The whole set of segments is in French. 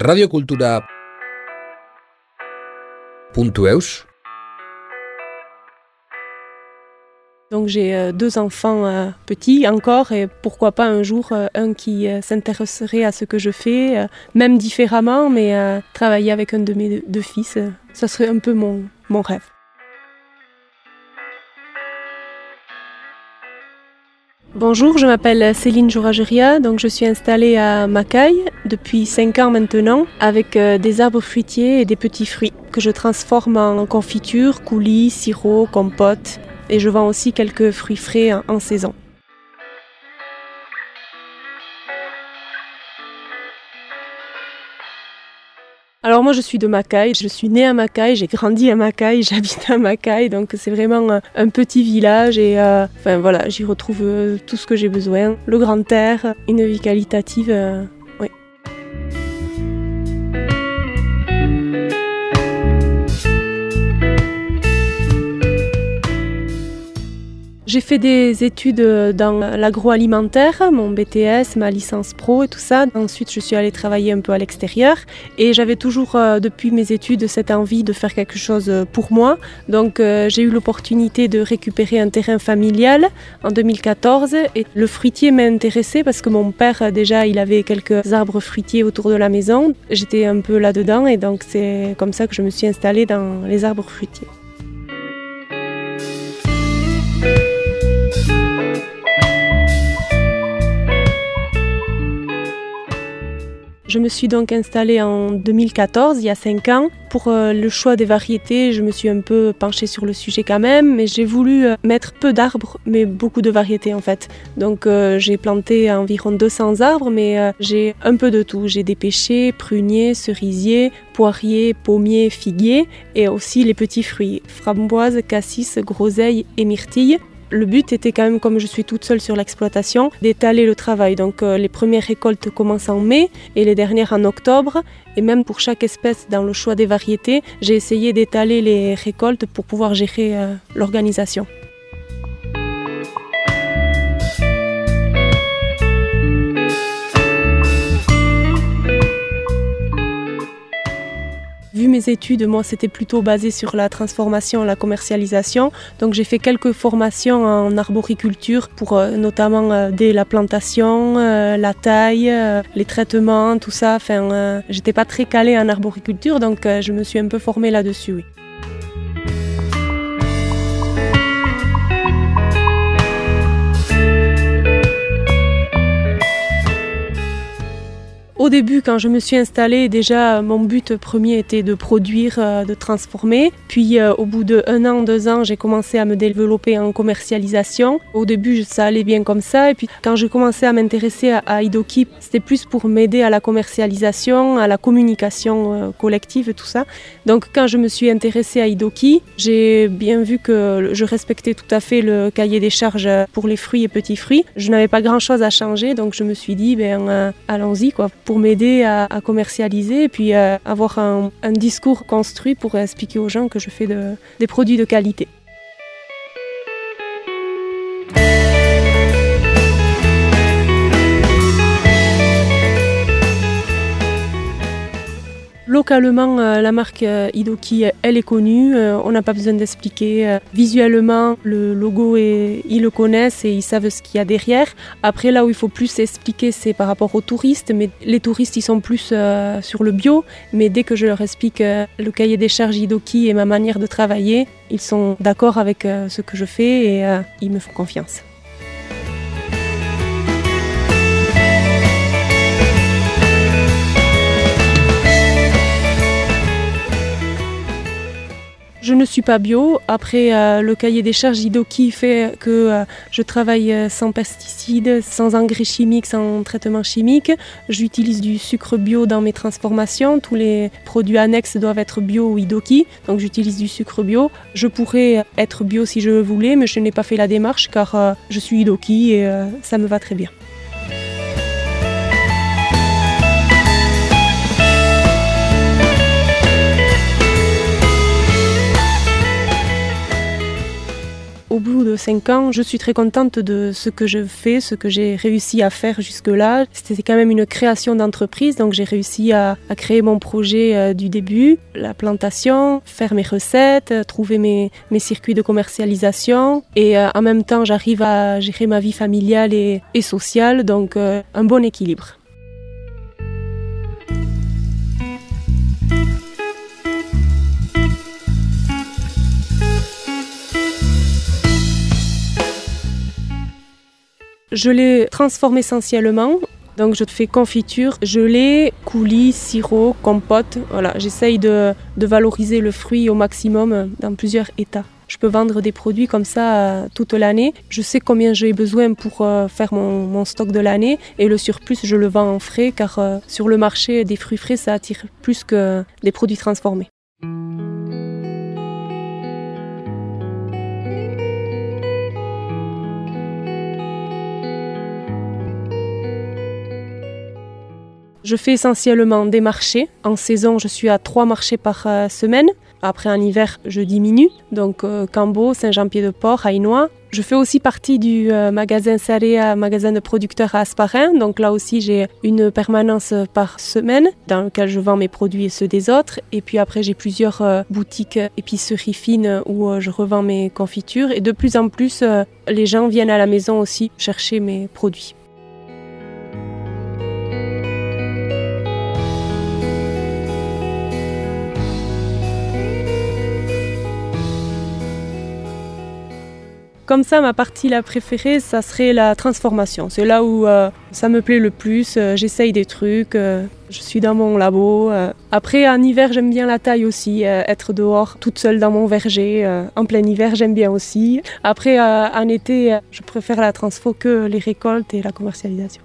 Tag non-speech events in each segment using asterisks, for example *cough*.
radiocultura.eus Donc j'ai euh, deux enfants euh, petits encore et pourquoi pas un jour euh, un qui s'intéresserait à ce que je fais, même différemment, mais travailler avec un de mes deux fils, ça serait un peu mon, mon rêve. Bonjour, je m'appelle Céline Jourageria, donc je suis installée à Macaille depuis 5 ans maintenant avec des arbres fruitiers et des petits fruits que je transforme en confiture, coulis, sirop, compote et je vends aussi quelques fruits frais en saison. Alors moi je suis de Macaille, je suis née à Macaille, j'ai grandi à Macaille, *laughs* j'habite à Macaille, donc c'est vraiment un petit village et euh, enfin voilà, j'y retrouve euh, tout ce que j'ai besoin, le grand air, une vie qualitative euh, J'ai fait des études dans l'agroalimentaire, mon BTS, ma licence pro et tout ça. Ensuite, je suis allée travailler un peu à l'extérieur et j'avais toujours euh, depuis mes études cette envie de faire quelque chose pour moi. Donc, euh, j'ai eu l'opportunité de récupérer un terrain familial en 2014 et le fruitier m'a intéressé parce que mon père déjà, il avait quelques arbres fruitiers autour de la maison. J'étais un peu là-dedans et donc c'est comme ça que je me suis installée dans les arbres fruitiers. Je me suis donc installée en 2014, il y a 5 ans. Pour euh, le choix des variétés, je me suis un peu penchée sur le sujet quand même, mais j'ai voulu euh, mettre peu d'arbres, mais beaucoup de variétés en fait. Donc euh, j'ai planté environ 200 arbres, mais j'ai un peu de tout. J'ai des pêchers, pruniers, cerisiers, poiriers, pommiers, figuiers, et aussi les petits fruits, framboises, cassis, groseilles et myrtilles. Le but était quand même, comme je suis toute seule sur l'exploitation, d'étaler le travail. Donc euh, les premières récoltes commencent en mai et les dernières en octobre. Et même pour chaque espèce dans le choix des variétés, j'ai essayé d'étaler les récoltes pour pouvoir gérer euh, l'organisation. Études, moi, c'était plutôt basé sur la transformation, la commercialisation. Donc, j'ai fait quelques formations en arboriculture pour euh, notamment euh, la plantation, euh, la taille, les traitements, tout ça. Enfin, j'étais pas très calée en arboriculture, donc je me suis un peu formée là-dessus. Oui. Au début, quand je me suis installée, déjà mon but premier était de produire, euh, de transformer. Puis euh, au bout de un an, deux ans, j'ai commencé à me développer en commercialisation. Au début, ça allait bien comme ça. Et puis quand j'ai commencé à m'intéresser à, Idoki, c'était plus pour m'aider à la commercialisation, à la communication euh, collective, tout ça. Donc quand je me suis intéressée à Idoki, j'ai bien vu que je respectais tout à fait le cahier des charges pour les fruits et petits fruits. Je n'avais pas grand-chose à changer, donc je me suis dit, ben allons-y quoi pour m'aider à, commercialiser et puis euh, avoir un, discours construit pour expliquer aux gens que je fais des produits de qualité. Localement, euh, la marque euh, Idoki, elle est connue, euh, on n'a pas besoin d'expliquer. Visuellement, le logo, ils le connaissent et ils savent ce qu'il y a derrière. Après, là où il faut plus expliquer, c'est par rapport aux touristes. Mais les touristes, ils sont plus sur le bio. Mais dès que je leur explique le cahier des charges Idoki et ma manière de travailler, ils sont d'accord avec ce que je fais et ils me font confiance. Je ne suis pas bio. Après, euh, le cahier des charges Idoki fait que euh, je travaille euh, sans pesticides, sans engrais chimiques, sans traitement chimique. J'utilise du sucre bio dans mes transformations. Tous les produits annexes doivent être bio ou Idoki. Donc j'utilise du sucre bio. Je pourrais être bio si je le voulais, mais je n'ai pas fait la démarche car je suis Idoki et ça me va très bien. 5 ans. Je suis très contente de ce que je fais, ce que j'ai réussi à faire jusque-là. C'était quand même une création d'entreprise, donc j'ai réussi à, créer mon projet euh, du début, la plantation, faire mes recettes, euh, trouver mes, circuits de commercialisation et euh, en même temps j'arrive à gérer ma vie familiale et sociale, donc un bon équilibre. Je les transforme essentiellement. Donc je fais confiture, gelée, coulis, sirop, compote. Voilà, j'essaye de, valoriser le fruit au maximum dans plusieurs états. Je peux vendre des produits comme ça euh, toute l'année. Je sais combien j'ai besoin pour euh, faire mon, stock de l'année et le surplus, je le vends en frais car euh, sur le marché des fruits frais, ça attire plus que des produits transformés. Je fais essentiellement des marchés. En saison, je suis à trois marchés par euh, semaine. Après, en hiver, je diminue. Donc, euh, Cambo, Saint-Jean-Pied-de-Port, Haïnois. Je fais aussi partie du euh, magasin Saréa, magasin de producteurs à Asparin. Donc là aussi, j'ai une permanence par semaine dans laquelle je vends mes produits et ceux des autres. Et puis après, j'ai plusieurs boutiques épiceries fines où je revends mes confitures. Et de plus en plus, les gens viennent à la maison aussi chercher mes produits. Comme ça, ma partie la préférée, ça serait la transformation. C'est là où euh, ça me plaît le plus. Euh, j'essaye des trucs. Euh, je suis dans mon labo. Après, en hiver, j'aime bien la taille aussi. être dehors, toute seule dans mon verger. en plein hiver, j'aime bien aussi. Après, en été, je préfère la transfo que les récoltes et la commercialisation.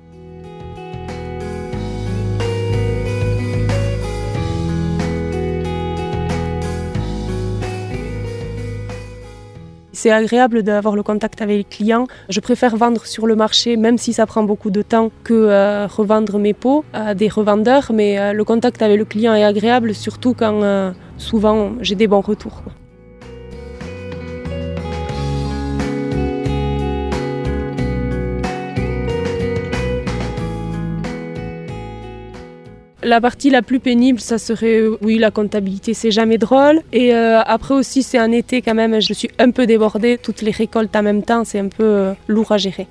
C'est agréable d'avoir le contact avec les clients. Je préfère vendre sur le marché, même si ça prend beaucoup de temps, que euh, revendre mes pots à des revendeurs. Mais euh, le contact avec le client est agréable, surtout quand euh, souvent j'ai des bons retours. La partie la plus pénible, ça serait, oui, la comptabilité, c'est jamais drôle. Et euh, après aussi, c'est un été quand même, je suis un peu débordée. Toutes les récoltes en même temps, c'est un peu euh, lourd à gérer.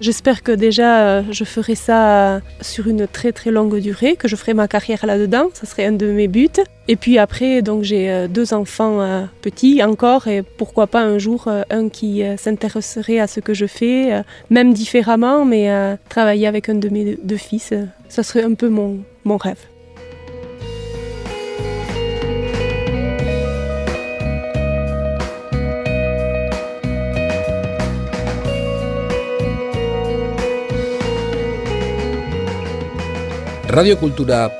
J'espère que déjà euh, je ferai ça euh, sur une très très longue durée, que je ferai ma carrière là-dedans, ça serait un de mes buts. Et puis après, donc j'ai euh, deux enfants petits encore et pourquoi pas un jour un qui s'intéresserait à ce que je fais, même différemment, mais travailler avec un de mes deux fils, ça serait un peu mon, mon rêve. Radio Cultura.